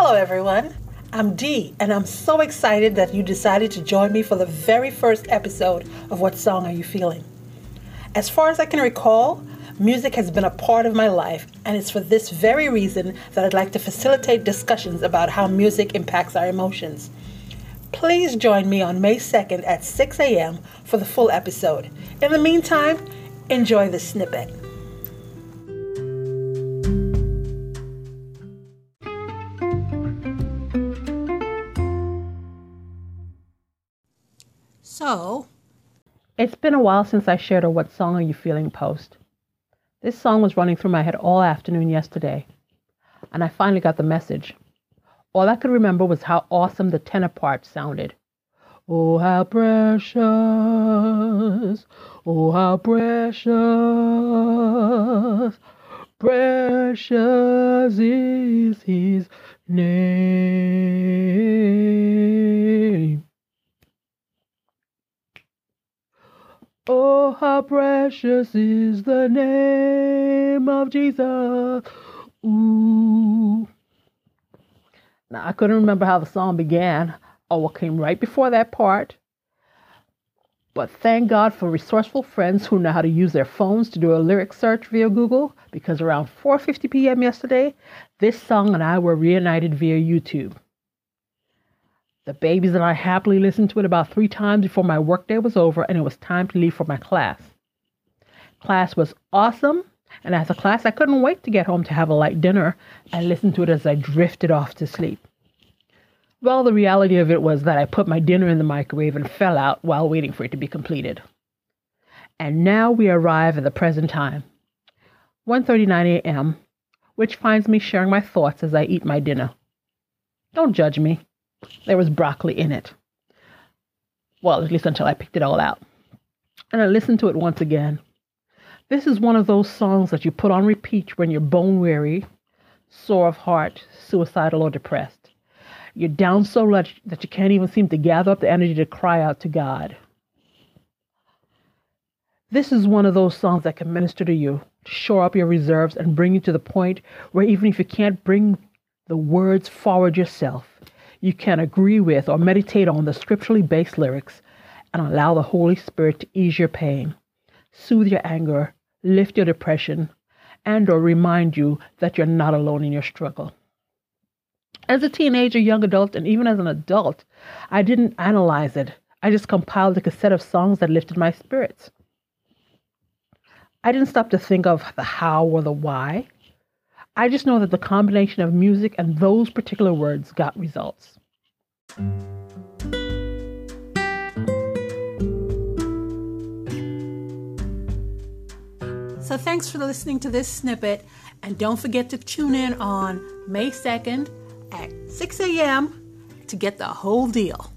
Hello, everyone. I'm Dee, and I'm so excited that you decided to join me for the very first episode of What Song Are You Feeling? As far as I can recall, music has been a part of my life, and it's for this very reason that I'd like to facilitate discussions about how music impacts our emotions. Please join me on May 2nd at 6 a.m. for the full episode. In the meantime, enjoy the snippet. So, it's been a while since I shared a What Song Are You Feeling post. This song was running through my head all afternoon yesterday, and I finally got the message. All I could remember was how awesome the tenor part sounded. Oh, how precious, oh, how precious, precious is his name. Oh, how precious is the name of Jesus. Ooh. Now, I couldn't remember how the song began or what came right before that part. But thank God for resourceful friends who know how to use their phones to do a lyric search via Google because around 4:50 p.m. yesterday, this song and I were reunited via YouTube. The babies and I happily listened to it about three times before my workday was over and it was time to leave for my class. Class was awesome, and as a class, I couldn't wait to get home to have a light dinner and listen to it as I drifted off to sleep. Well, the reality of it was that I put my dinner in the microwave and fell out while waiting for it to be completed. And now we arrive at the present time, 1:39 a.m., which finds me sharing my thoughts as I eat my dinner. Don't judge me. There was broccoli in it. Well, at least until I picked it all out. And I listened to it once again. This is one of those songs that you put on repeat when you're bone weary, sore of heart, suicidal, or depressed. You're down so much that you can't even seem to gather up the energy to cry out to God. This is one of those songs that can minister to you, shore up your reserves and bring you to the point where even if you can't bring the words forward yourself, you can agree with or meditate on the scripturally based lyrics and allow the Holy Spirit to ease your pain, soothe your anger, lift your depression, and or remind you that you're not alone in your struggle. As a teenager, young adult, and even as an adult, I didn't analyze it. I just compiled a cassette of songs that lifted my spirits. I didn't stop to think of the how or the why. I just know that the combination of music and those particular words got results. So, thanks for listening to this snippet, and don't forget to tune in on May 2nd at 6 a.m. to get the whole deal.